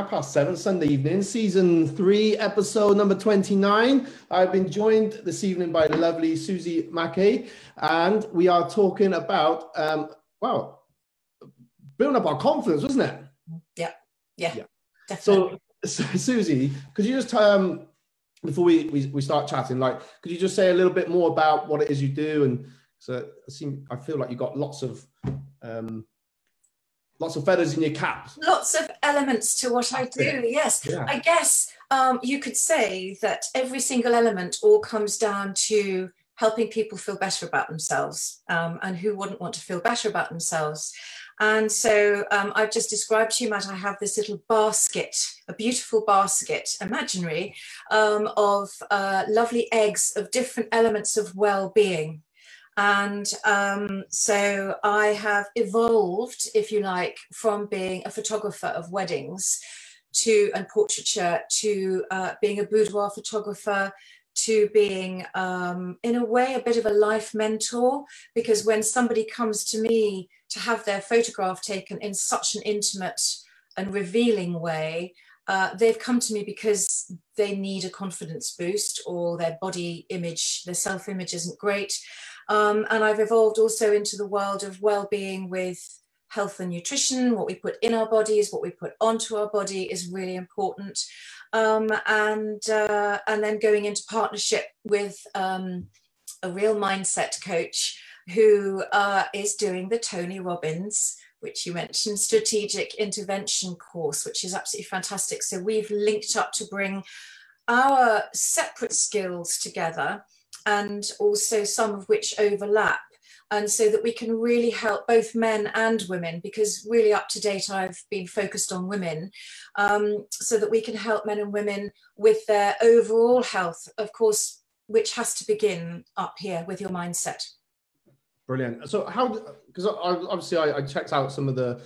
half past seven Sunday evening, season three, episode number 29. I've been joined this evening by the lovely Susie Mackey, and we are talking about, um, well, building up our confidence, wasn't it? Yeah, yeah, yeah. So, so, Susie, could you just, um, before we, we, we start chatting, like, could you just say a little bit more about what it is you do? And so I seem, I feel like you got lots of, um, lots of feathers in your cap. Lots of elements to what I do. Yes, yeah. I guess um, you could say that every single element all comes down to helping people feel better about themselves, um, and who wouldn't want to feel better about themselves. And so um, I've just described to you, Matt, I have this little basket, a beautiful basket, imaginary, um, of uh, lovely eggs of different elements of well-being. And um, so I have evolved, if you like, from being a photographer of weddings to and portraiture to uh, being a boudoir photographer to being um, in a way a bit of a life mentor. Because when somebody comes to me to have their photograph taken in such an intimate and revealing way uh, they've come to me because they need a confidence boost or their body image their self image isn't great um, and I've evolved also into the world of well-being with health and nutrition. What we put in our bodies, what we put onto our body is really important. Um, and uh, and then going into partnership with um, a real mindset coach who uh, is doing the Tony Robbins which you mentioned, strategic intervention course, which is absolutely fantastic. So we've linked up to bring our separate skills together and also some of which overlap and so that we can really help both men and women because really up to date i've been focused on women um, so that we can help men and women with their overall health of course which has to begin up here with your mindset brilliant so how because obviously I, I, checked out some of the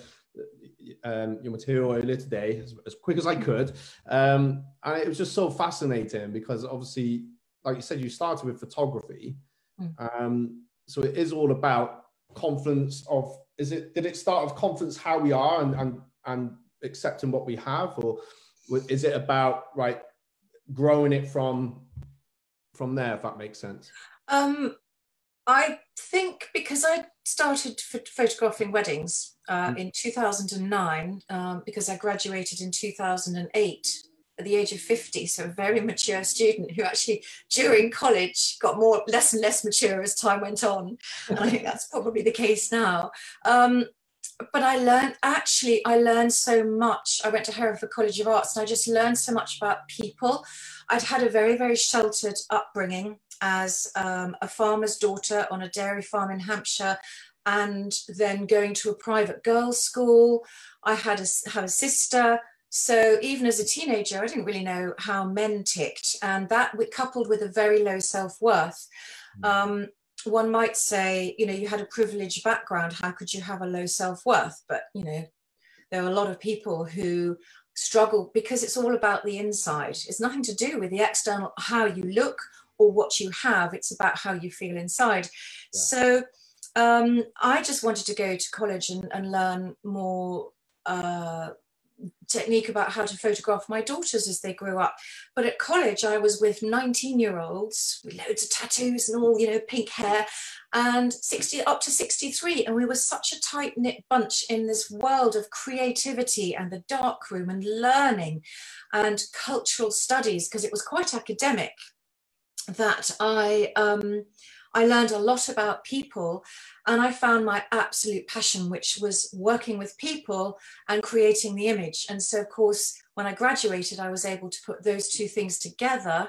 um, your material earlier today as, as quick as i could um, and it was just so fascinating because obviously like you said, you started with photography. Mm. Um, so it is all about confidence of is it did it start with confidence how we are and and, and accepting what we have or is it about right growing it from from there if that makes sense um i think because i started photographing weddings uh, mm. in 2009 um, because i graduated in 2008 at the age of 50, so a very mature student who actually during college got more less and less mature as time went on. And I think that's probably the case now. Um, but I learned actually, I learned so much. I went to Hereford College of Arts and I just learned so much about people. I'd had a very, very sheltered upbringing as um, a farmer's daughter on a dairy farm in Hampshire and then going to a private girls' school. I had a, had a sister so even as a teenager, I didn't really know how men ticked, and that coupled with a very low self worth. Hmm. Um, one might say, you know, you had a privileged background. How could you have a low self worth? But you know, there are a lot of people who struggle because it's all about the inside. It's nothing to do with the external, how you look or what you have. It's about how you feel inside. Yeah. So um, I just wanted to go to college and, and learn more uh, technique about how to photograph my daughters as they grew up. But at college, I was with 19 year olds with loads of tattoos and all, you know, pink hair, and 60 up to 63. And we were such a tight knit bunch in this world of creativity and the dark room and learning and cultural studies, because it was quite academic that I. Um, I learned a lot about people and I found my absolute passion, which was working with people and creating the image. And so, of course, when I graduated, I was able to put those two things together.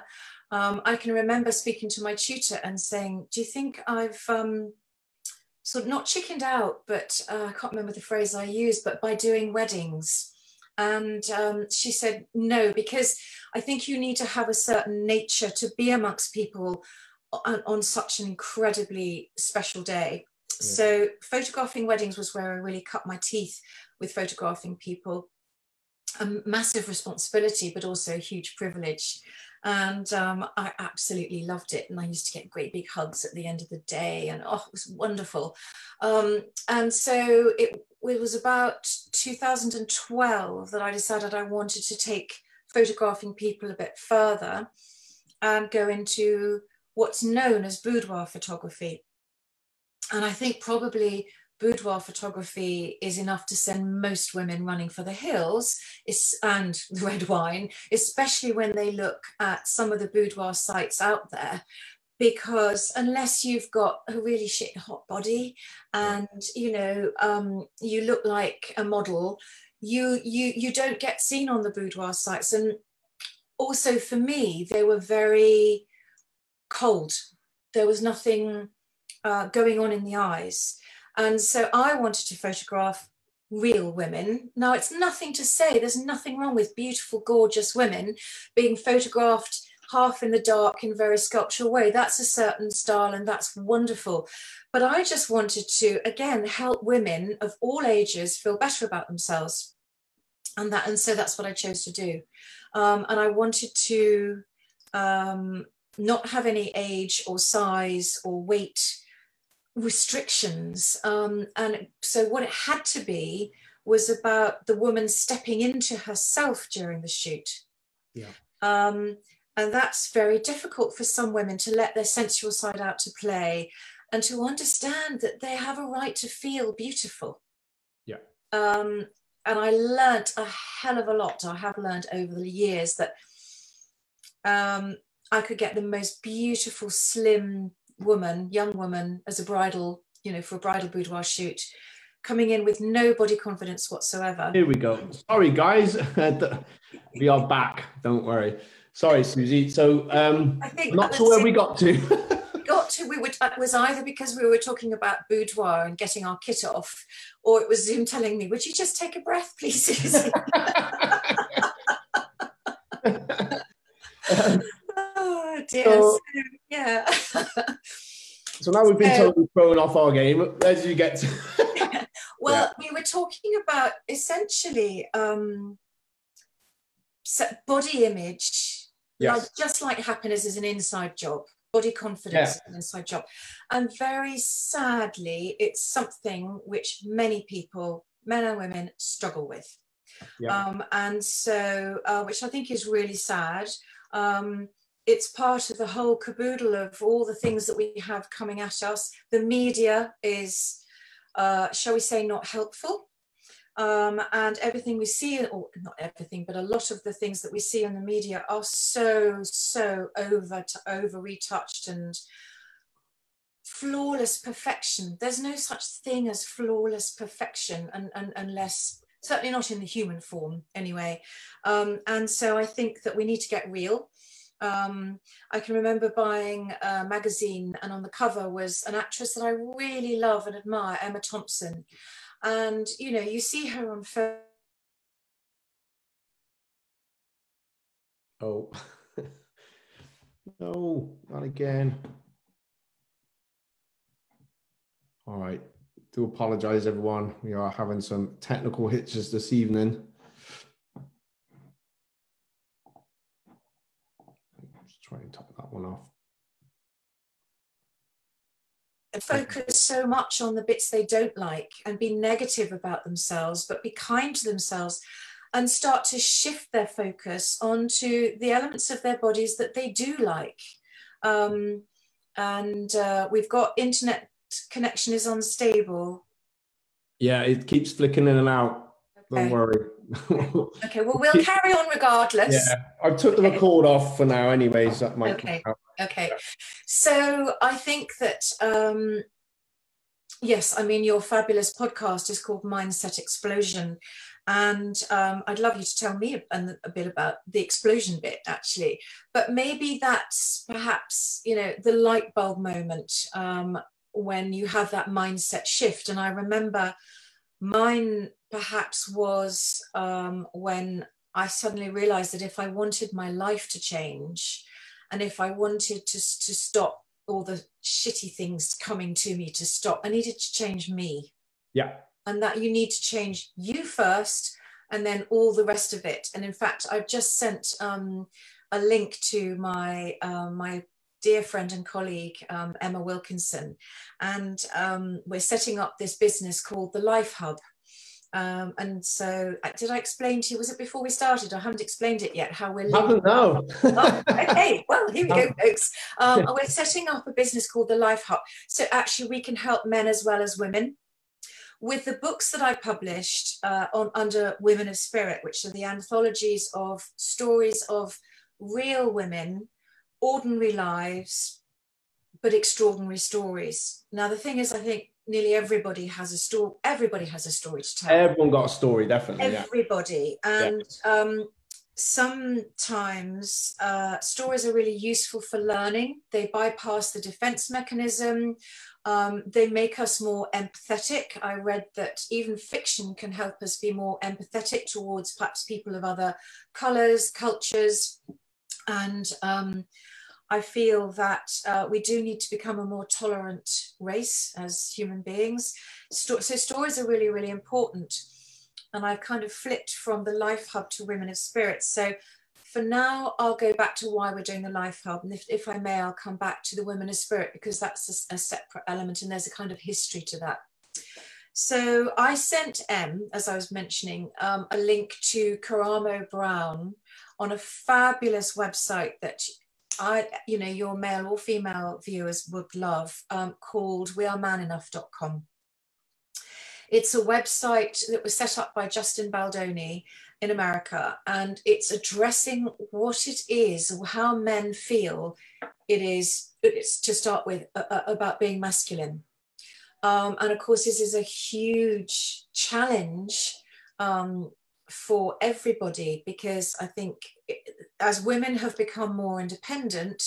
Um, I can remember speaking to my tutor and saying, Do you think I've um, sort of not chickened out, but uh, I can't remember the phrase I used, but by doing weddings? And um, she said, No, because I think you need to have a certain nature to be amongst people on, on such an incredibly special day. Yeah. So photographing weddings was where I really cut my teeth with photographing people. a massive responsibility, but also a huge privilege. And um, I absolutely loved it. And I used to get great big hugs at the end of the day, and oh, it was wonderful. Um, and so it, it was about 2012 that I decided I wanted to take photographing people a bit further and go into what's known as boudoir photography. And I think probably boudoir photography is enough to send most women running for the hills and the red wine, especially when they look at some of the boudoir sites out there. Because unless you've got a really shit hot body and you know um, you look like a model, you you you don't get seen on the boudoir sites. And also for me, they were very cold. There was nothing uh, going on in the eyes and so I wanted to photograph real women. Now, it's nothing to say, there's nothing wrong with beautiful, gorgeous women being photographed half in the dark in a very sculptural way. That's a certain style and that's wonderful. But I just wanted to, again, help women of all ages feel better about themselves. And that, and so that's what I chose to do. Um, and I wanted to um, not have any age or size or weight restrictions. Um, and so what it had to be was about the woman stepping into herself during the shoot. Yeah. Um, and that's very difficult for some women to let their sensual side out to play and to understand that they have a right to feel beautiful. Yeah. Um, and I learned a hell of a lot. I have learned over the years that um, I could get the most beautiful, slim, woman, young woman, as a bridal, you know, for a bridal boudoir shoot, coming in with no body confidence whatsoever. Here we go. Sorry, guys. we are back. Don't worry. Sorry, Susie. So, um, I think not sure where we got to. got to we would it was either because we were talking about boudoir and getting our kit off, or it was Zoom telling me, "Would you just take a breath, please, Susie?" oh dear. So, yeah. So now we've been totally thrown off our game. Did you get to? well, yeah. we were talking about essentially um, body image. Yes. Like, just like happiness is an inside job, body confidence yeah. is an inside job. And very sadly, it's something which many people, men and women, struggle with. Yeah. Um, and so, uh, which I think is really sad. Um, it's part of the whole caboodle of all the things that we have coming at us. The media is, uh, shall we say, not helpful. Um, and everything we see, or not everything, but a lot of the things that we see in the media are so, so over to over retouched and flawless perfection. There's no such thing as flawless perfection, and, and unless certainly not in the human form anyway. Um, and so I think that we need to get real. Um, I can remember buying a magazine, and on the cover was an actress that I really love and admire, Emma Thompson. And you know, you see her on film. Oh, no, not again. All right, do apologize, everyone. We are having some technical hitches this evening. Try and top that one off. Focus so much on the bits they don't like and be negative about themselves, but be kind to themselves and start to shift their focus onto the elements of their bodies that they do like. Um, and uh, we've got internet connection is unstable. Yeah, it keeps flicking in and out. Okay. Don't worry. Okay, well, we'll carry on regardless. Yeah, I took the record off for now, anyways. That might okay. Okay. So I think that, um, yes, I mean, your fabulous podcast is called Mindset Explosion. And um, I'd love you to tell me a, a, bit about the explosion bit, actually. But maybe that's perhaps, you know, the light bulb moment um, when you have that mindset shift. And I remember mine perhaps was um, when I suddenly realized that if I wanted my life to change and if I wanted to, to stop all the shitty things coming to me to stop, I needed to change me. Yeah. And that you need to change you first and then all the rest of it. And in fact, I've just sent um, a link to my uh, my dear friend and colleague um, Emma Wilkinson, and um, we're setting up this business called the Life Hub. Um, and so, uh, did I explain to you? Was it before we started? I haven't explained it yet. How we're living. No. oh, okay. Well, here we go, folks. Um, we're setting up a business called the Life Hub. So actually, we can help men as well as women with the books that I published uh, on under Women of Spirit, which are the anthologies of stories of real women, ordinary lives, but extraordinary stories. Now, the thing is, I think nearly everybody has a story. Everybody has a story to tell. Everyone got a story, definitely. Everybody, yeah. and yeah. Um, sometimes uh, stories are really useful for learning. They bypass the defense mechanism um, they make us more empathetic. I read that even fiction can help us be more empathetic towards perhaps people of other colors, cultures. And um, I feel that uh, we do need to become a more tolerant race as human beings. so stories are really, really important. And I've kind of flipped from the Life Hub to Women of Spirit. So for now, I'll go back to why we're doing the Life Hub. And if, if I may, I'll come back to the Women of Spirit because that's a, a separate element and there's a kind of history to that. So I sent M, as I was mentioning, um, a link to Karamo Brown on a fabulous website that I, you know, your male or female viewers would love, um, called wearemanenough.com. It's a website that was set up by Justin Baldoni in America, and it's addressing what it is, how men feel it is. It's to start with uh, about being masculine, um, and of course, this is a huge challenge um, for everybody because I think as women have become more independent,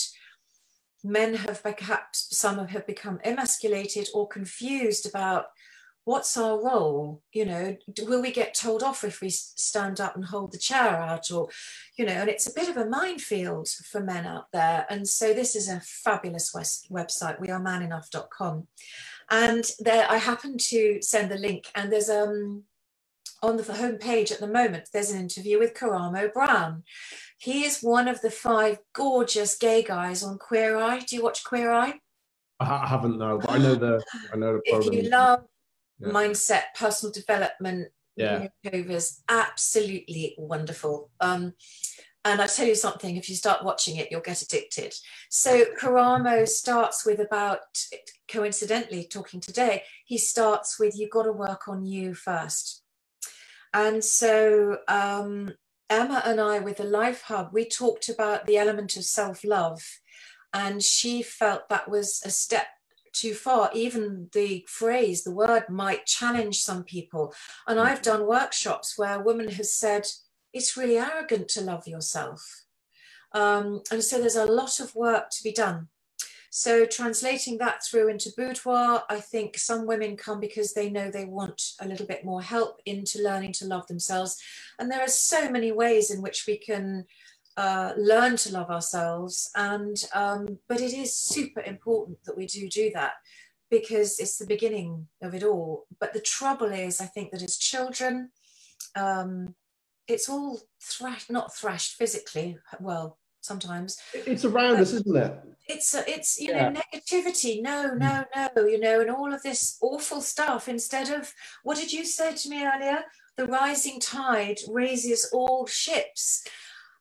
men have perhaps some have become emasculated or confused about what's our role you know will we get told off if we stand up and hold the chair out or you know and it's a bit of a minefield for men out there. And so this is a fabulous website we are wearemanenough.com and there i happen to send the link and there's um on the homepage at the moment there's an interview with karamo brown he is one of the five gorgeous gay guys on queer eye do you watch queer eye I haven't no, but I know the I know the program. If you love yeah. mindset, personal development, yeah. is absolutely wonderful. Um, and I tell you something, if you start watching it, you'll get addicted. So Karamo starts with about, coincidentally, talking today, he starts with you've got to work on you first. And so um, Emma and I, with the Life Hub, we talked about the element of self love. And she felt that was a step too far. Even the phrase, the word might challenge some people. And mm. I've done workshops where a woman has said, it's really arrogant to love yourself. Um, and so there's a lot of work to be done. So translating that through into boudoir, I think some women come because they know they want a little bit more help into learning to love themselves. And there are so many ways in which we can uh, learn to love ourselves. And um, but it is super important that we do do that because it's the beginning of it all. But the trouble is, I think that as children, um, it's all thrashed, not thrashed physically. Well, sometimes it's around us, isn't it? It's it's you yeah. know negativity. No, mm. no, no. You know, and all of this awful stuff. Instead of what did you say to me earlier? The rising tide raises all ships.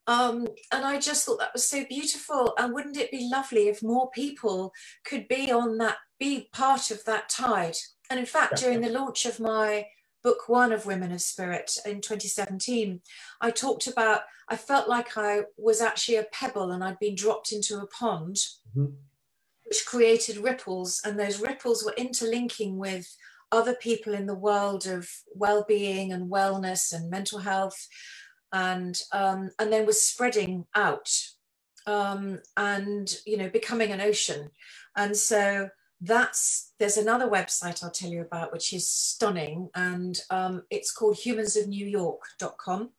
Um, and I just thought that was so beautiful. And wouldn't it be lovely if more people could be on that, be part of that tide? And in fact, during the launch of my book one of Women of Spirit in 2017, I talked about, I felt like I was actually a pebble and I'd been dropped into a pond, mm-hmm. which created ripples. And those ripples were interlinking with other people in the world of well-being and wellness and mental health and um, and then was spreading out um, and you know becoming an ocean and so that's there's another website i'll tell you about which is stunning and um, it's called humansofnewyork.com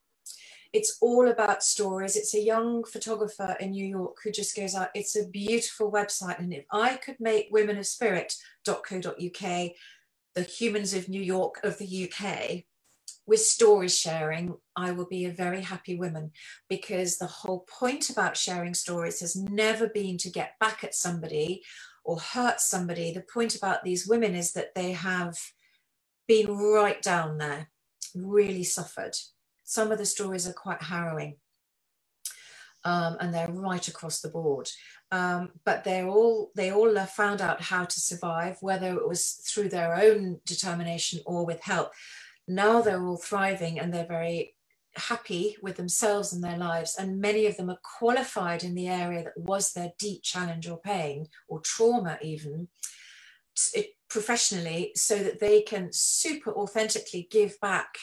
it's all about stories. It's a young photographer in new york who just goes out it's a beautiful website and if i could make women of spirit.co.uk the humans of new york of the uk with story sharing, I will be a very happy woman. Because the whole point about sharing stories has never been to get back at somebody or hurt somebody. The point about these women is that they have been right down there, really suffered. Some of the stories are quite harrowing. Um, and they're right across the board. Um, but they're all they all found out how to survive, whether it was through their own determination or with help now they're all thriving and they're very happy with themselves and their lives and many of them are qualified in the area that was their deep challenge or pain or trauma even professionally so that they can super authentically give back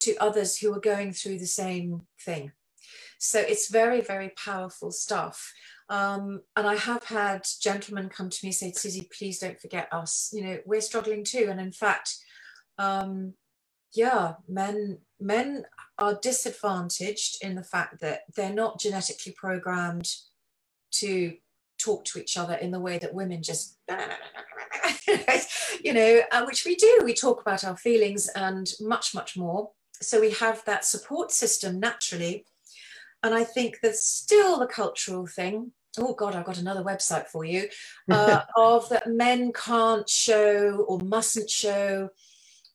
to others who are going through the same thing so it's very very powerful stuff um, and I have had gentlemen come to me say, Susie, please don't forget us. You know, we're struggling too. And in fact, um, yeah, men men are disadvantaged in the fact that they're not genetically programmed to talk to each other in the way that women just you know uh, which we do. We talk about our feelings and much much more. So we have that support system naturally. And i think there's still the cultural thing oh god i've got another website for you uh, of that men can't show or mustn't show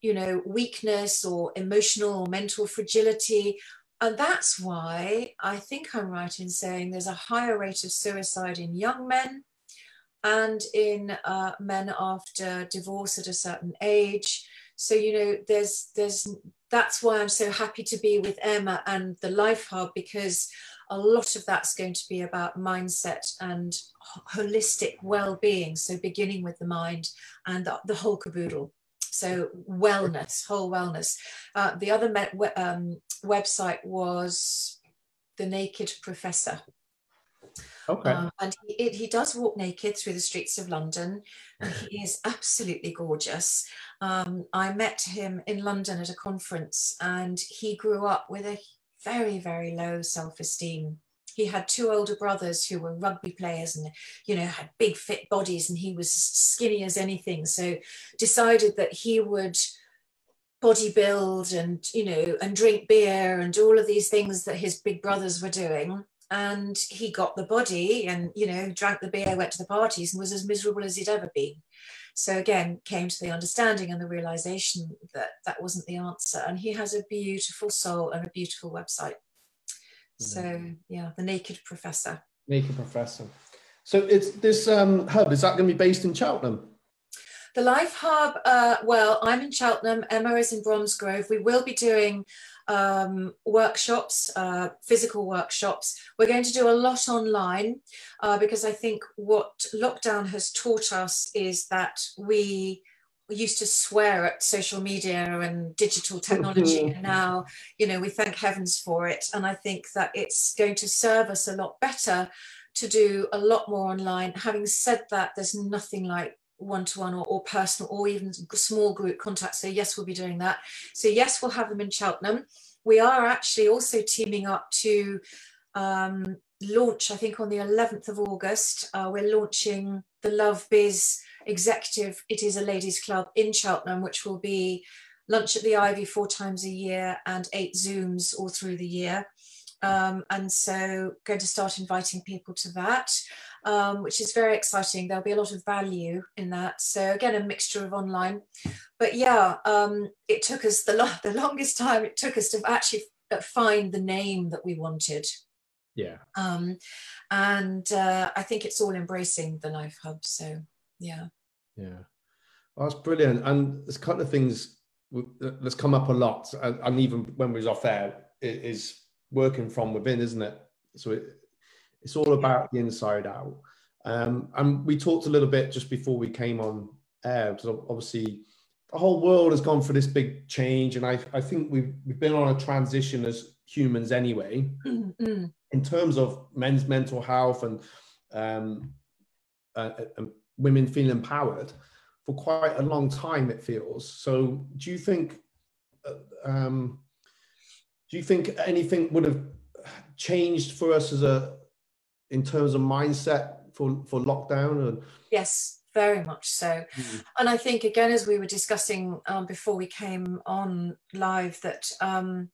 you know, weakness or emotional or mental fragility. And that's why I think I'm right in saying there's a higher rate of suicide in young men and in uh, men after divorce at a certain age. So you know, there's there's that's why I'm so happy to be with Emma and the Life Hub because a lot of that's going to be about mindset and holistic well-being. So beginning with the mind and the, the whole caboodle. So wellness, whole wellness. Uh, the other me- um, website was the Naked Professor. Okay. Um, and he, he does walk naked through the streets of London. He is absolutely gorgeous. Um, I met him in London at a conference, and he grew up with a very, very low self esteem he had two older brothers who were rugby players and you know had big fit bodies and he was skinny as anything. So decided that he would bodybuild and you know and drink beer and all of these things that his big brothers were doing. And he got the body and you know drank the beer went to the parties and was as miserable as he'd ever been. So again came to the understanding and the realization that that wasn't the answer. And he has a beautiful soul and a beautiful website so yeah, the Naked Professor. Naked Professor. So it's this um, hub. Is that going to be based in Cheltenham? The Life Hub. Uh, well, I'm in Cheltenham. Emma is in Bromsgrove. We will be doing um, workshops, uh, physical workshops. We're going to do a lot online uh, because I think what lockdown has taught us is that we used to swear at social media and digital technology mm-hmm. and now you know we thank heavens for it. And i think that it's going to serve us a lot better to do a lot more online. Having said that there's nothing like one-to-one or, or personal or even small group contact. So yes we'll be doing that. So yes we'll have them in cheltenham. We are actually also teaming up to um, launch i think on the 11th of august uh, we're launching the love biz executive, it is a ladies' club in Cheltenham, which will be lunch at the Ivy four times a year and eight Zooms all through the year. Um, and so going to start inviting people to that, um, which is very exciting. There'll be a lot of value in that. So again, a mixture of online, but yeah, um, it took us the, lo- the longest time. It took us to actually find the name that we wanted. Yeah. Um, and uh, I think it's all embracing the Life Hub. So yeah. Yeah, well, that's brilliant. And there's kind of things that's come up a lot, and, even when we was off air, it is working from within, isn't it? So it, it's all about the inside out. Um, and we talked a little bit just before we came on air, because obviously the whole world has gone for this big change, and I, I think we've we've been on a transition as humans anyway, mm-hmm. in terms of men's mental health and um, uh, and women feel empowered for quite a long time. It feels. So, do you think? Uh, um, do you think anything would have changed for us as a in terms of mindset for for lockdown? Yes, very much so. Mm. And I think, again, as we were discussing um, before we came on live, that um,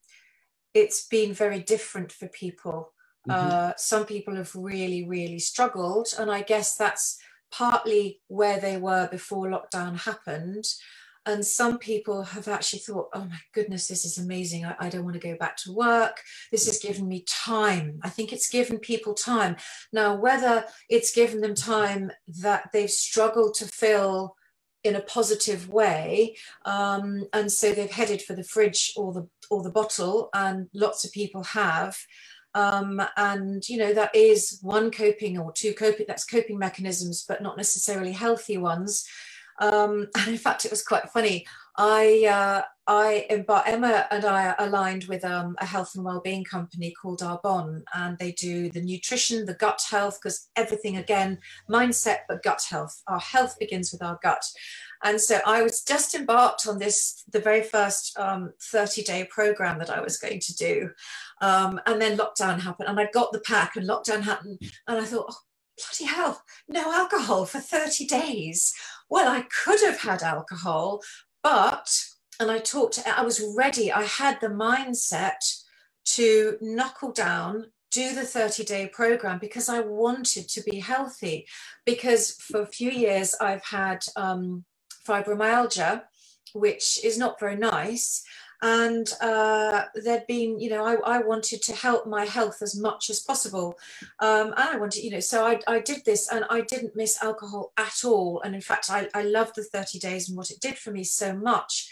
it's been very different for people. Mm-hmm. Uh, some people have really, really struggled. And I guess that's partly where they were before lockdown happened. And some people have actually thought, oh my goodness, this is amazing. I, I, don't want to go back to work. This has given me time. I think it's given people time. Now, whether it's given them time that they've struggled to fill in a positive way, um, and so they've headed for the fridge or the or the bottle, and lots of people have. Um, and you know that is one coping or two coping that's coping mechanisms but not necessarily healthy ones um, and in fact, it was quite funny. I, uh, I, Emma and I aligned with um, a health and well-being company called Arbonne, and they do the nutrition, the gut health, because everything again, mindset, but gut health. Our health begins with our gut. And so I was just embarked on this, the very first 30-day um, program that I was going to do, um, and then lockdown happened, and I got the pack, and lockdown happened, and I thought, oh, bloody hell, no alcohol for 30 days. Well, I could have had alcohol, but, and I talked, I was ready, I had the mindset to knuckle down, do the 30 day program because I wanted to be healthy. Because for a few years, I've had um, fibromyalgia, which is not very nice. And uh, there'd been you know I, I, wanted to help my health as much as possible. Um, and i wanted you know so I, I did this and i didn't miss alcohol at all. And in fact i, I loved the 30 days and what it did for me so much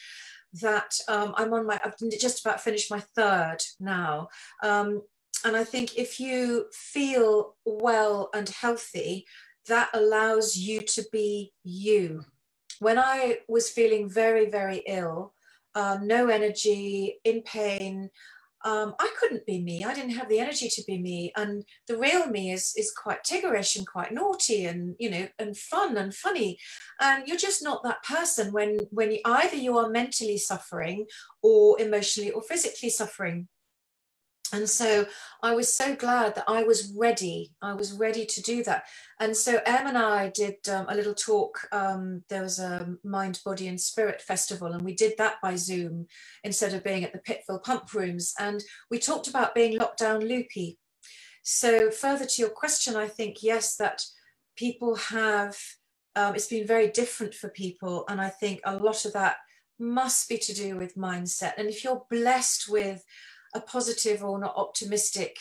that um, i'm on my i've just about finished my third now. Um, and i think if you feel well and healthy that allows you to be you when i was feeling very very ill um, no energy, in pain. Um, I couldn't be me. I didn't have the energy to be me. And the real me is is quite tiggerish and quite naughty and you know and fun and funny. And you're just not that person when when either you are mentally suffering or emotionally or physically suffering and so I was so glad that I was ready. I was ready to do that. And so Em and I did um, a little talk. Um, there was a Mind, Body, and Spirit festival, and we did that by Zoom instead of being at the Pittville Pump Rooms. And we talked about being lockdown loopy. So, further to your question, I think yes, that people have. Um, it's been very different for people, and I think a lot of that must be to do with mindset. And if you're blessed with a positive or not optimistic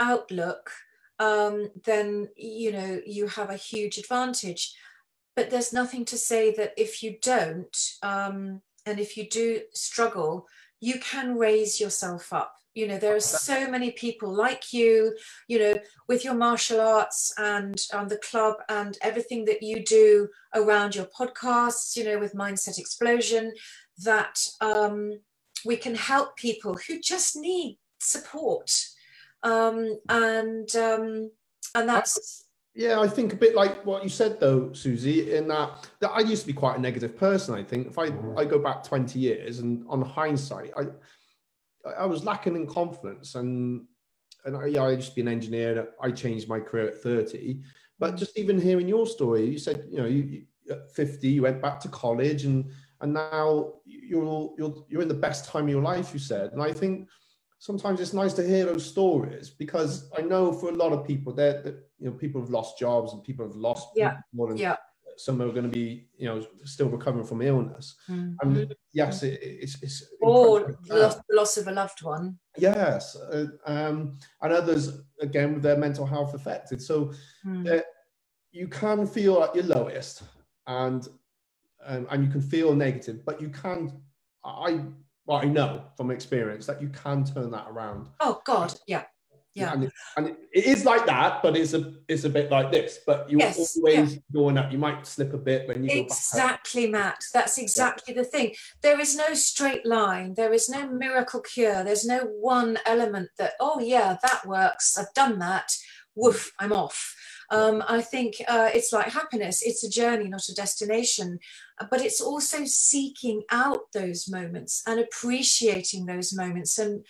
outlook, um, then you know you have a huge advantage. But there's nothing to say that if you don't, um, and if you do struggle, you can raise yourself up. You know, there are so many people like you, you know, with your martial arts and um, the club and everything that you do around your podcasts, you know, with Mindset Explosion, that um, we can help people who just need support um, and um, and that's yeah i think a bit like what you said though susie in that that i used to be quite a negative person i think if i i go back 20 years and on hindsight i i was lacking in confidence and and I, yeah, I used to be an engineer. I changed my career at 30. But mm. just even hearing your story, you said, you know, you, you, at 50, you went back to college and and now you're you're you're in the best time of your life you said. And i think sometimes it's nice to hear those stories because i know for a lot of people that you know people have lost jobs and people have lost yeah. more than yeah. some are going to be you know still recovering from illness. Mm-hmm. and yes it, it's it's or loss, loss of a loved one. Yes uh, um, and others again with their mental health affected. So mm. uh, you can feel at your lowest and um, and you can feel negative, but you can. I well, I know from experience that you can turn that around. Oh God, yeah. Yeah. And, it, and it is like that, but it's a it's a bit like this. But you're yes, always yeah. going up. You might slip a bit when you exactly, Matt. That's exactly yeah. the thing. There is no straight line. There is no miracle cure. There's no one element that oh yeah that works. I've done that. Woof, I'm off. Um, I think uh, it's like happiness, it's a journey, not a destination. But it's also seeking out those moments and appreciating those moments. And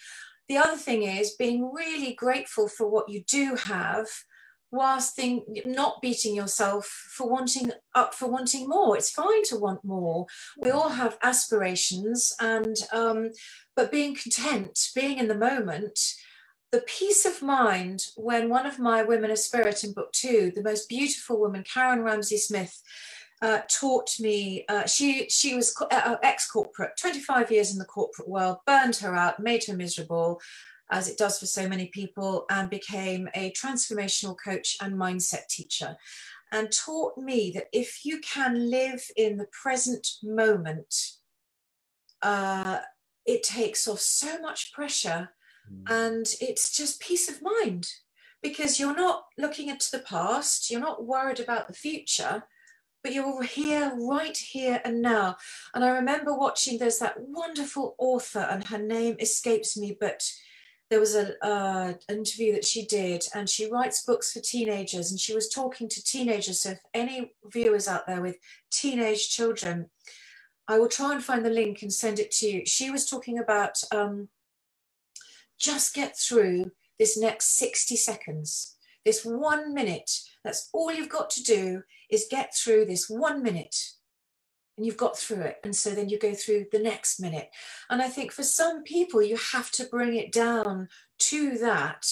the other thing is being really grateful for what you do have whilst think, not beating yourself for wanting up for wanting more. It's fine to want more. We all have aspirations, and um, but being content, being in the moment, the peace of mind when one of my women of spirit in book two, the most beautiful woman, Karen Ramsey Smith, uh, taught me. Uh, she she was uh, ex corporate, 25 years in the corporate world, burned her out, made her miserable, as it does for so many people, and became a transformational coach and mindset teacher, and taught me that if you can live in the present moment, uh, it takes off so much pressure, mm. and it's just peace of mind because you're not looking into the past, you're not worried about the future but you're here, right here and now. And I remember watching, there's that wonderful author, and her name escapes me, but there was a uh, interview that she did, and she writes books for teenagers, and she was talking to teenagers. So if any viewers out there with teenage children, I will try and find the link and send it to you. She was talking about um, just get through this next 60 seconds, this one minute. That's all you've got to do is get through this one minute and you've got through it. And so then you go through the next minute. And I think for some people, you have to bring it down to that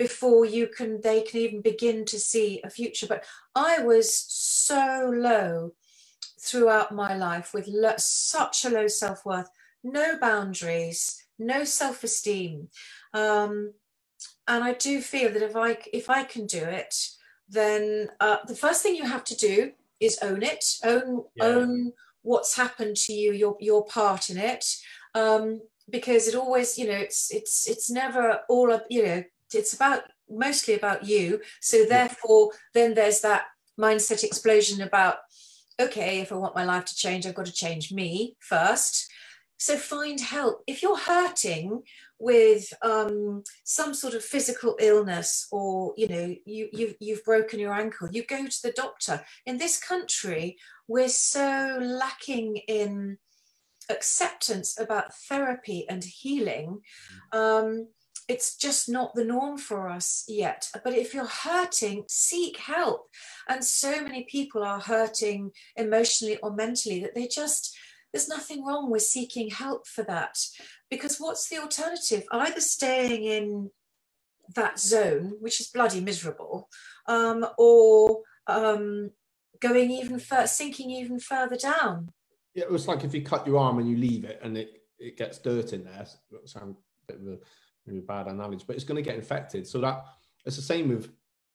before you can they can even begin to see a future but i was so low throughout my life with lo- such a low self-worth no boundaries no self-esteem um, and i do feel that if i if i can do it then uh, the first thing you have to do is own it, own yeah. own what's happened to you, your your part in it, um, because it always, you know, it's it's it's never all up, you know, it's about mostly about you. So therefore, then there's that mindset explosion about, okay, if I want my life to change, I've got to change me first. So find help. If you're hurting with um, some sort of physical illness or you know you, you you've broken your ankle you go to the doctor. In this country we're so lacking in acceptance about therapy and healing. Um, it's just not the norm for us yet. But if you're hurting seek help. And so many people are hurting emotionally or mentally that they just there's nothing wrong with seeking help for that because what's the alternative? Either staying in that zone, which is bloody miserable, um, or um, going even further, sinking even further down. Yeah, it was like if you cut your arm and you leave it and it, it gets dirt in there. It sounds a bit of a, maybe a bad analogy, but it's going to get infected. So that it's the same with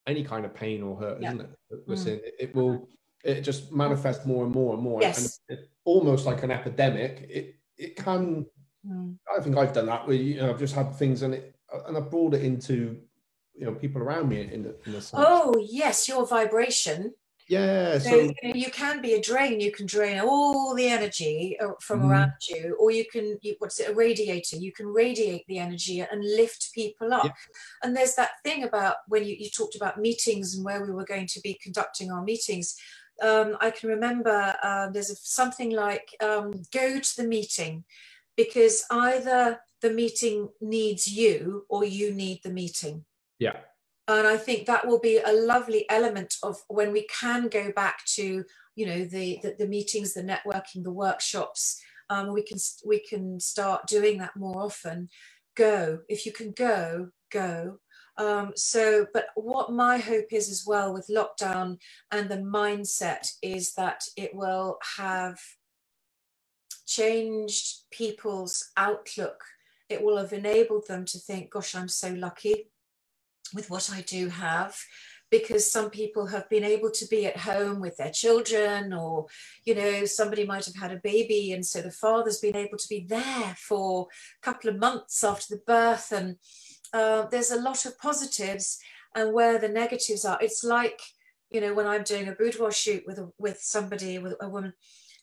any kind of pain or hurt, yeah. isn't it? Mm. it, it, will it just manifests more and more and more. Yes. And it, almost like an epidemic. It it can Mm. I think I've done that. Where you know, I've just had things and it, and I've brought it into you know people around me in the, in the oh yes, your vibration. Yeah, so, so you, know, you, can be a drain. You can drain all the energy uh, from mm. around you, or you can you, what's it? A radiator. You can radiate the energy and lift people up. Yeah. And there's that thing about when you, you talked about meetings and where we were going to be conducting our meetings. Um, I can remember uh, there's a, something like um, go to the meeting because either the meeting needs you or you need the meeting. Yeah. And I think that will be a lovely element of when we can go back to, you know, the the, the meetings, the networking, the workshops. Um, we can we can start doing that more often. Go if you can go, go. Um, so, but what my hope is as well with lockdown and the mindset is that it will have changed people's outlook. It will have enabled them to think, gosh, I'm so lucky with what I do have because some people have been able to be at home with their children or you know somebody might have had a baby and so the father's been able to be there for a couple of months after the birth and uh, there's a lot of positives and where the negatives are it's like you know when i'm doing a boudoir shoot with a, with somebody with a woman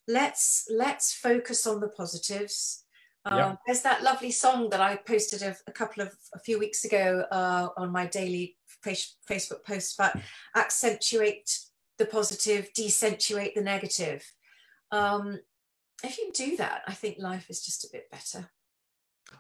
let's let's focus on the positives. Um, yeah. There's that lovely song that I posted a, a couple of a few weeks ago uh, on my daily face, Facebook post about accentuate the positive, decentuate the negative. Um, if you do that, I think life is just a bit better.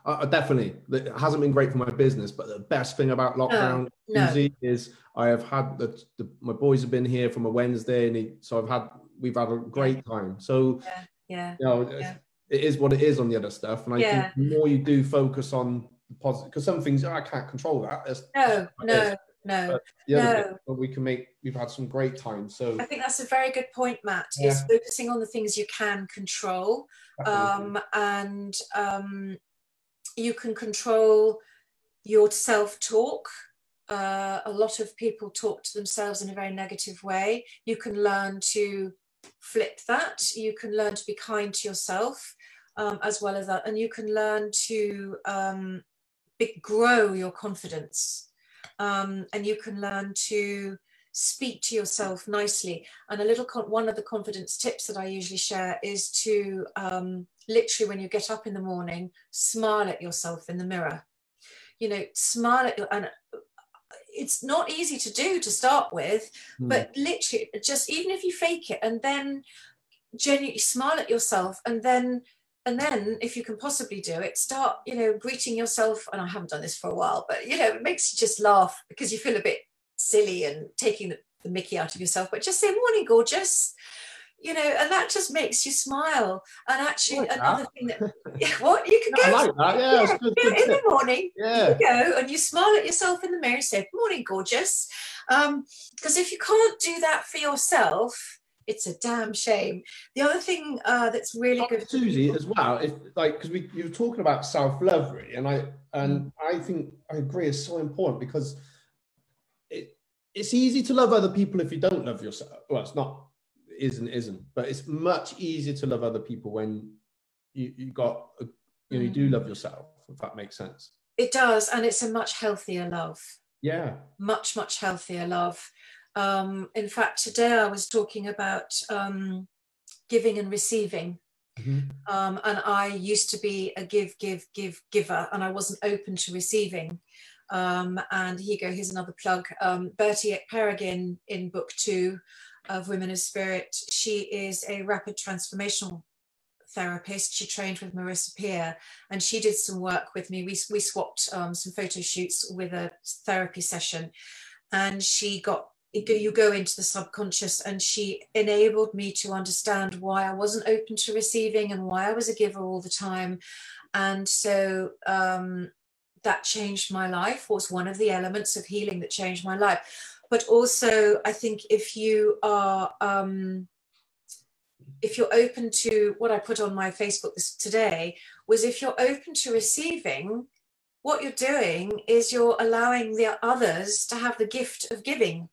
Uh, definitely, it hasn't been great for my business. But the best thing about lockdown no, no. is I have had the, the, my boys have been here from a Wednesday, and he, so I've had we've had a great time. So yeah, yeah, you know, yeah. it is what it is on the other stuff, and I Yeah. think the more you do focus on positive, because some things oh, I can't control that. It's, no, no, no. But No. bit, but we can make. We've had some great times. So I think that's a very good point, Matt. Is focusing on the things you can control, um, and um, you can control your self-talk. Uh, a lot of people talk to themselves in a very negative way. You can learn to flip that. You can learn to be kind to yourself, um, as well as that, and you can learn to um, be, grow your confidence, um, and you can learn to speak to yourself nicely. And a little con- one of the confidence tips that I usually share is to um, literally, when you get up in the morning, smile at yourself in the mirror. You know, smile at your and it's not easy to do to start with, Hmm. but literally, just even if you fake it and then genuinely smile at yourself, and then and then if you can possibly do it, start you know greeting yourself. And I haven't done this for a while, but you know it makes you just laugh because you feel a bit silly and taking the, the mickey out of yourself. But just say morning, gorgeous. You know, and that just makes you smile. And actually, like that. another thing that yeah, what you can go like that. Yeah, it's good, good in tip. the morning yeah. you go and you smile at yourself in the mirror and say, Good Morning, gorgeous. Because if you can't do that for yourself, it's a damn shame. The other thing uh, that's really Oh, good. Susie as well. If like because we you were talking about self love really, and I and Mm. I think I agree is so important because it it's easy to love other people if you don't love yourself. Well, it's not isn't isn't, but it's much easier to love other people when you you got a, you know you do love yourself. If that makes sense. It does, and it's a much healthier love. Yeah. Much, much healthier love. Um, in fact, today I was talking about um, giving and receiving. Mhm. Um, and I used to be a give, give, give, giver, and I wasn't open to receiving. Um, and here you go, here's another plug. Um, Bertie Peregrine in book two of Women of Spirit, she is a rapid transformational therapist. She trained with Marissa Peer and she did some work with me. We, we swapped um, some photo shoots with a therapy session and she got you go into the subconscious and she enabled me to understand why I wasn't open to receiving and why I was a giver all the time. And so um, that changed my life, was one of the elements of healing that changed my life. But also, I think if you are, um, if you're open to what I put on my Facebook this, today, was if you're open to receiving, what you're doing is you're allowing the others to have the gift of giving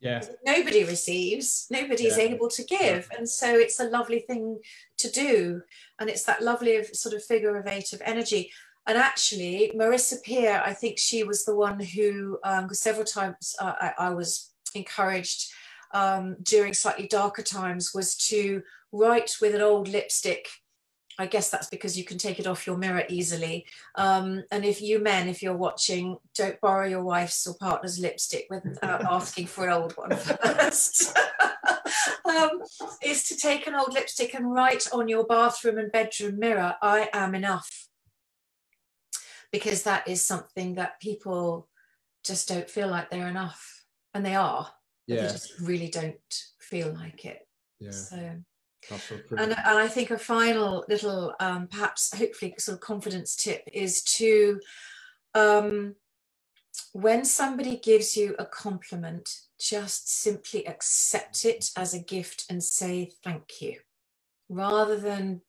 Yeah. nobody receives nobody's Yeah. able to give and so it's a lovely thing to do and it's that lovely of- sort of figure of eight of energy and actually marissa peer i think she was the one who um, several times uh, I, I was encouraged um, during slightly darker times was to write with an old lipstick I guess that's because you can take it off your mirror easily. Um, and if you men, if you're watching, don't borrow your wife's or partner's lipstick without asking for an old one first. um, is to take an old lipstick and write on your bathroom and bedroom mirror, I am enough. Because that is something that people just don't feel like they're enough. And they are, but they Yeah. just really don't feel like it. Yeah. So That's so true. and, and I think a final little, um, perhaps hopefully sort of confidence tip is to, um, when somebody gives you a compliment, just simply accept it as a gift and say thank you, rather than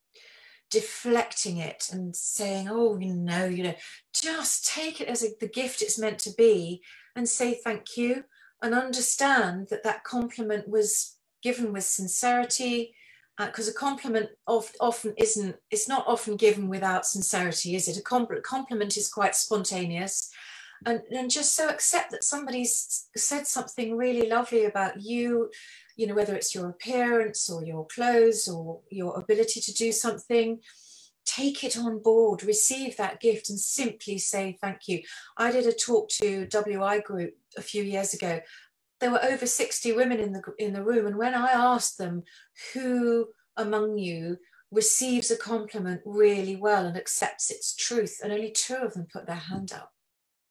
deflecting it and saying, oh, you know, you know, just take it as a, the gift it's meant to be and say thank you and understand that that compliment was given with sincerity uh, because a compliment of, often isn't it's not often given without sincerity is it? A compl- compliment is quite spontaneous. And, and just so accept that somebody's said something really lovely about you you know whether it's your appearance or your clothes or your ability to do something take it on board receive that gift and simply say thank you i did a talk to wi group a few years ago there were over 60 women in the in the room and when i asked them who among you receives a compliment really well and accepts its truth, and only two of them put their hand up.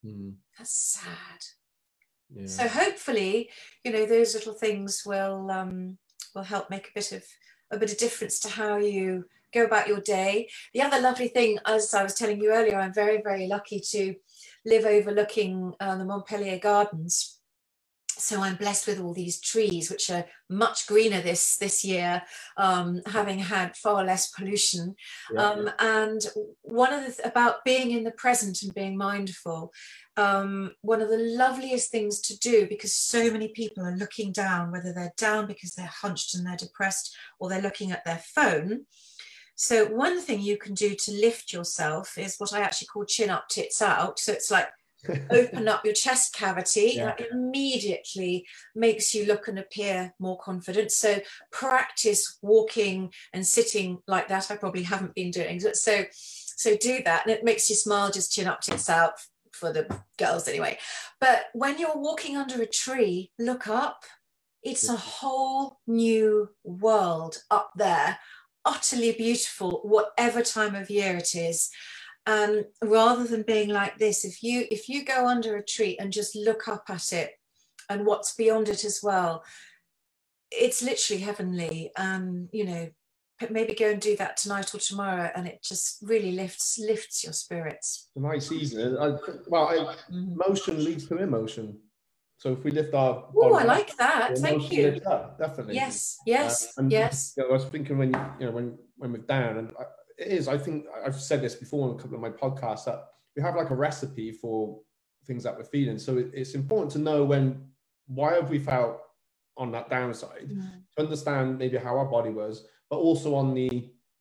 Mm. That's sad. So hopefully, you know, those little things will um, will help make a bit of a bit of difference to how you go about your day. The other lovely thing, as I was telling you earlier, I'm very very lucky to live overlooking uh, the Montpellier Gardens so I'm blessed with all these trees, which are much greener this this year, um, having had far less pollution. Yeah, um, And one of the th- about being in the present and being mindful, um, one of the loveliest things to do because so many people are looking down, whether they're down because they're hunched and they're depressed, or they're looking at their phone. So one thing you can do to lift yourself is what I actually call chin up, tits out. So it's like open up your chest cavity Yeah. that immediately makes you look and appear more confident. So practice walking and sitting like that. I probably haven't been doing so so do that and it makes you smile just chin up tits out for the girls anyway. But when you're walking under a tree look up. It's a whole new world up there. Utterly beautiful whatever time of year it is and rather than being like this if you if you go under a tree and just look up at it and what's beyond it as well it's literally heavenly um you know maybe go and do that tonight or tomorrow and it just really lifts lifts your spirits nice season. I, well, I, Mhm. motion leads to emotion. So if we lift our oh i like that thank you up, definitely. yes yes Uh, yes I was thinking when you know when when we're down, and I, it is. I think I've said this before in a couple of my podcasts that we have like a recipe for things that we're feeling. So it, it's important to know when why have we felt on that downside Mm. to understand maybe how our body was, but also on the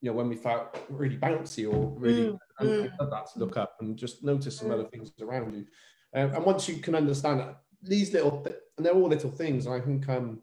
you know when we felt really bouncy or really Mm, mm. that to look up and just notice some Mm. other things around you. Um, and once you can understand that these little th- and they're all little things, and I think um,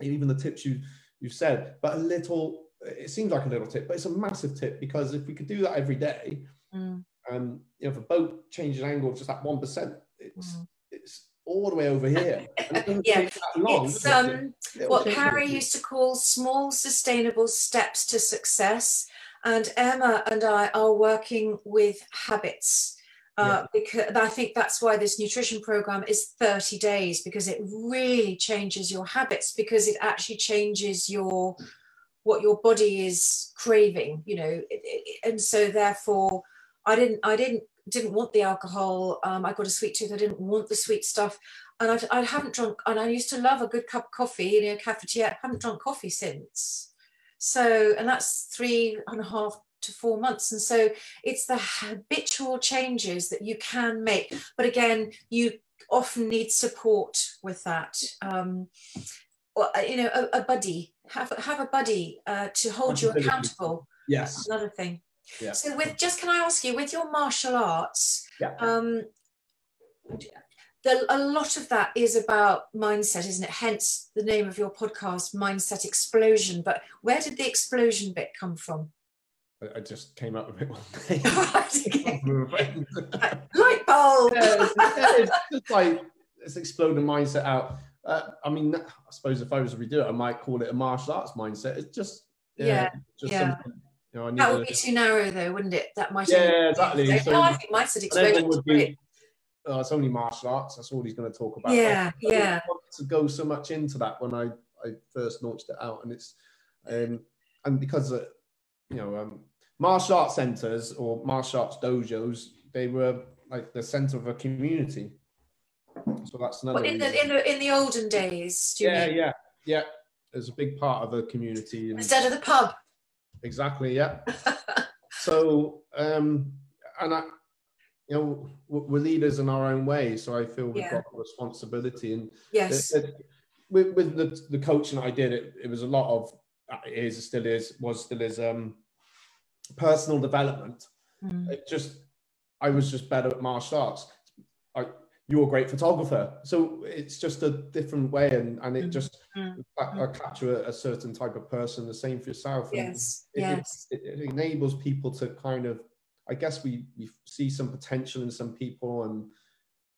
even the tips you you've said, but a little it seems like a little tip, but it's a massive tip because if we could do that every day, Mm. um, you know, if a boat changes angle just that one percent, it's Mm. it's all the way over here. It Yeah, take that long. it's does it? um what. Harry used to call small sustainable steps to success. And Emma and I are working with habits. Uh, because I think that's why this nutrition program is 30 days because it really changes your habits because it actually changes your what your body is craving you know and so therefore I didn't I didn't didn't want the alcohol. Um, I got a sweet tooth. I didn't want the sweet stuff. And I, I haven't drunk and I used to love a good cup of coffee you know cafetiere I haven't drunk coffee since. So and that's three and a half to four months. And so it's the habitual changes that you can make. But again you often need support with that. Um or, uh, you know a, a buddy have, have a buddy uh, to hold you accountable Yes. another thing Yeah. so with just can i ask you with your martial arts Yeah. um the, a lot of that is about mindset isn't it hence the name of your podcast mindset explosion but where did the explosion bit come from I- just came up with it one day. Okay. With a friend. light bulb yeah, it's, it's just like it's exploding mindset out. Uh, I mean, I suppose if I was to redo it, I might call it a martial arts mindset. It's just Yeah, just yeah. something. You know, that would to- be too narrow though wouldn't it that might Yeah, exactly. no, So- i think mindset everyone would be, oh, it's only martial arts. That's all he's going to talk about. Yeah, I didn't yeah. to go so much into that when I, I first launched it out, and it's um, and because uh, you know um, martial arts centers or martial arts dojos, they were like the center of a community. So that's another. But in reason. the, in the in the olden days yeah, mean yeah, yeah. It's a big part of a community. And instead of the pub exactly, yeah. so, um, and I, you know, we're leaders in our own way. So I feel we've Yeah. got a responsibility. And yes it- it- with, with the, the coaching that I did, it, it was a lot of, uh, it is, still is, was still is, um, personal development. Mm. It just, I was just better at martial arts. I, you're a great photographer. So it's just a different way. And, and it Mm. just, Mm. Capture a, a certain type of person, the same for yourself. Yes it, yes it, it enables people to kind of, I guess we, we see some potential in some people and,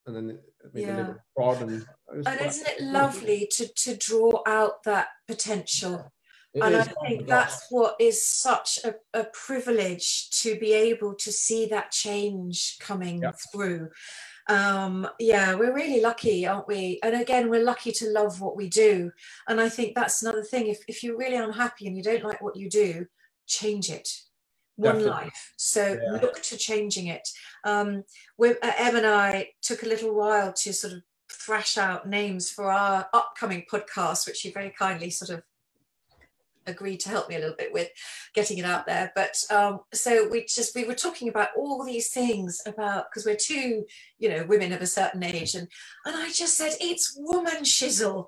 and then maybe a little prod and, and isn't it lovely to to draw out that potential It and is, I think that's what is such a, a, privilege to be able to see that change coming through. Um, yeah, we're really lucky, aren't we? And again, we're lucky to love what we do. And I think that's another thing. If, if you're really unhappy and you don't like what you do, change it one Definitely. life. So yeah. look to changing it. Um, we, uh, Em and I took a little while to sort of thrash out names for our upcoming podcast, which you very kindly sort of agreed to help me a little bit with getting it out there. But um, so we just we were talking about all these things about because we're two, you know, women of a certain age, and and I just said it's woman shizzle.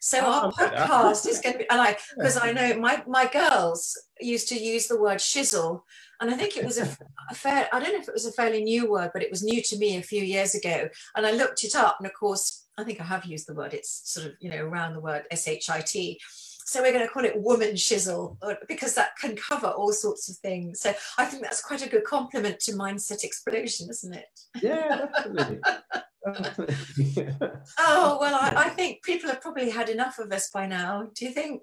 So oh, our podcast is going to be, and I because I know my my girls used to use the word shizzle, and I think it was a, a, fair. I don't know if it was a fairly new word, but it was new to me a few years ago, and I looked it up, and of course I think I have used the word. It's sort of you know around the word shit so we're going to call it woman shizzle because that can cover all sorts of things. So I think that's quite a good compliment to Mindset Explosion, isn't it? Yeah, absolutely. oh, well, I, I, think people have probably had enough of us by now. Do you think?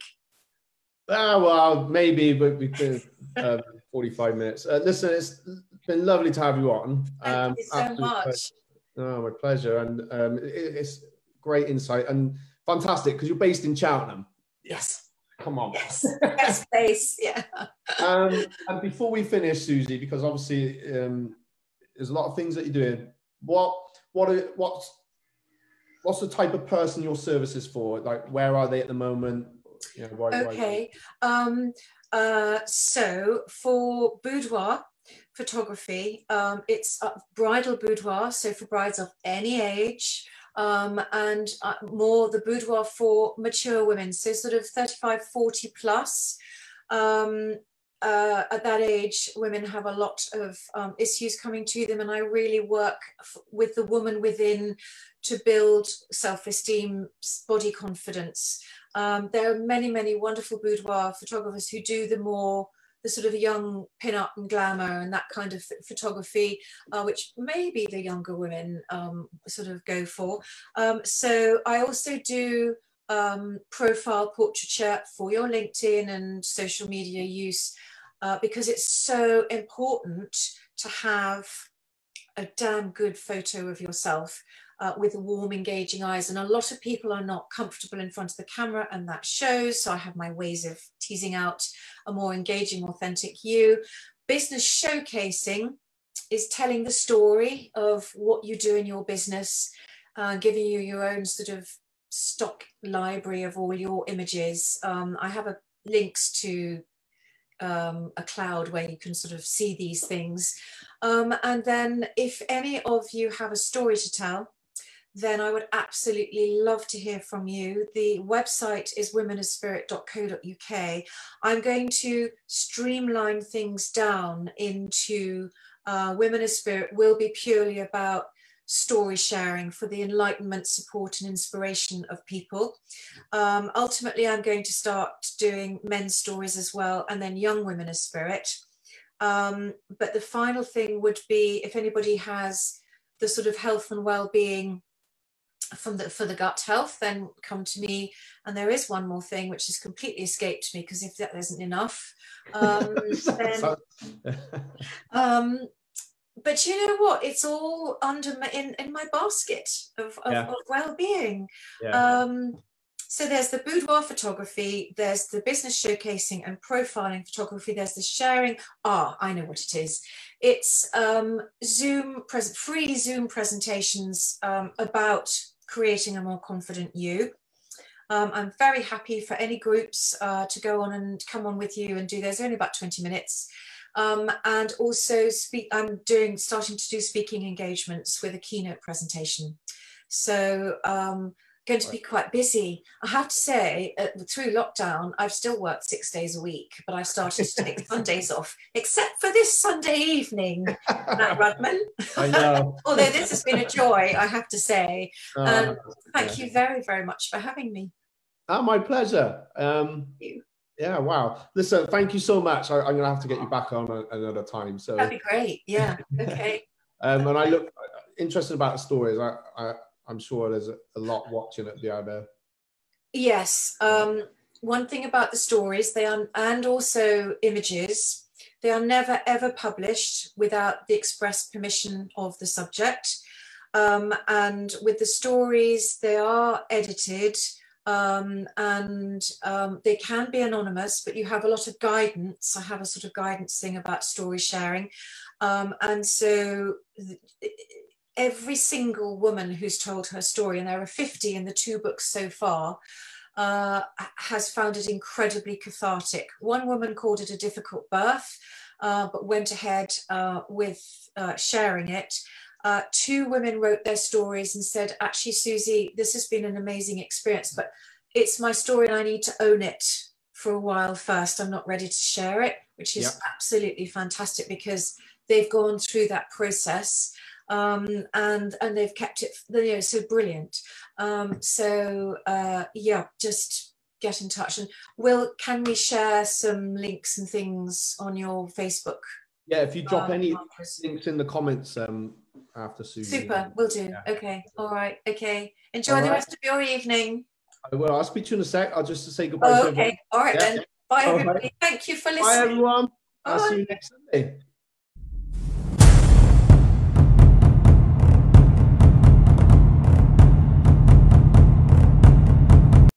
Ah, well, maybe, but we've been um, 45 minutes. Uh, listen, it's been lovely to have you on. Thank um, you so much. Pleasure. Oh, my pleasure. And um, it, it's great insight and fantastic because you're based in Cheltenham. Yes. Come on. Yes. Best place. Yeah. um, and before we finish, Susie, because obviously um, there's a lot of things that you're doing. What what are, what's what's the type of person your service is for? Like, where are they at the moment? You know, why, okay. Why? Um, uh, so for boudoir photography, um, it's a bridal boudoir. So for brides of any age um, and uh, more the boudoir for mature women, so sort of 35, 40 plus. Um, uh, at that age, women have a lot of um, issues coming to them, and I really work with the woman within to build self esteem, body confidence. Um, there are many, many wonderful boudoir photographers who do the more the sort of young pin-up and glamour and that kind of photography, uh, which maybe the younger women um, sort of go for. Um, so I also do um, profile portraiture for your LinkedIn and social media use uh, because it's so important to have a damn good photo of yourself uh, with warm, engaging eyes. And a lot of people are not comfortable in front of the camera, and that shows. So I have my ways of teasing out a more engaging, authentic you. Business showcasing is telling the story of what you do in your business, uh, giving you your own sort of stock library of all your images. Um, I have a, links to um, a cloud where you can sort of see these things. Um, and then if any of you have a story to tell, then I would absolutely love to hear from you. The website is womenofspirit.co.uk. I'm going to streamline things down into uh, Women of Spirit will be purely about story sharing for the enlightenment, support, and inspiration of people. Um, ultimately, I'm going to start doing men's stories as well, and then young women of spirit. Um, but the final thing would be if anybody has the sort of health and well-being from the for the gut health then come to me. And there is one more thing which has completely escaped me because if that isn't enough um, then, um, but you know what? It's all under my, in, in my basket of, of, yeah. of well-being. Yeah. um, so there's the boudoir photography there's the business showcasing and profiling photography there's the sharing. Ah i know what it is. It's um, zoom present free zoom presentations um, about creating a more confident you. Um, I'm very happy for any groups uh, to go on and come on with you and do. There's only about 20 minutes. Um, and also speak, I'm doing, starting to do speaking engagements with a keynote presentation. So um, going to be quite busy. I have to say, uh, through lockdown, I've still worked six days a week, but I've started to take Sundays off, except for this Sunday evening, Matt Rudman. I know. Although this has been a joy, I have to say. Uh, um, thank yeah. you very, very much for having me. Oh, my pleasure. Um, yeah, wow. Listen, thank you so much. I, am going to have to get you back on a, another time. So that'd be great. Yeah. Okay. um, and I look uh, interested about the stories. I, I I'm sure there's a, lot watching at the other. Yes. Um, one thing about the stories, they are, and also images, they are never ever published without the express permission of the subject. Um, and with the stories, they are edited um, and um, they can be anonymous, but you have a lot of guidance. I have a sort of guidance thing about story sharing. Um, and so every single woman who's told her story, and there are 50 in the two books so far, uh, has found it incredibly cathartic. One woman called it a difficult birth, uh, but went ahead uh, with uh, sharing it. Uh, two women wrote their stories and said, actually, Susie, this has been an amazing experience, but it's my story and I need to own it for a while first. I'm not ready to share it, which is yep. absolutely fantastic because they've gone through that process um, and and they've kept it you know so brilliant. Um, so uh, yeah, just get in touch and will can we share some links and things on your Facebook? Yeah, if you drop um, any links in the comments um, after Susan. Super, we'll do. Yeah. Okay, all right, okay. Enjoy all the right. rest of your evening. I will. I'll speak to you in a sec. I'll just say goodbye. Oh, okay, all right yeah. then. Bye, everybody. Right. Thank you for listening. Bye, everyone. Bye. I'll see you next Sunday.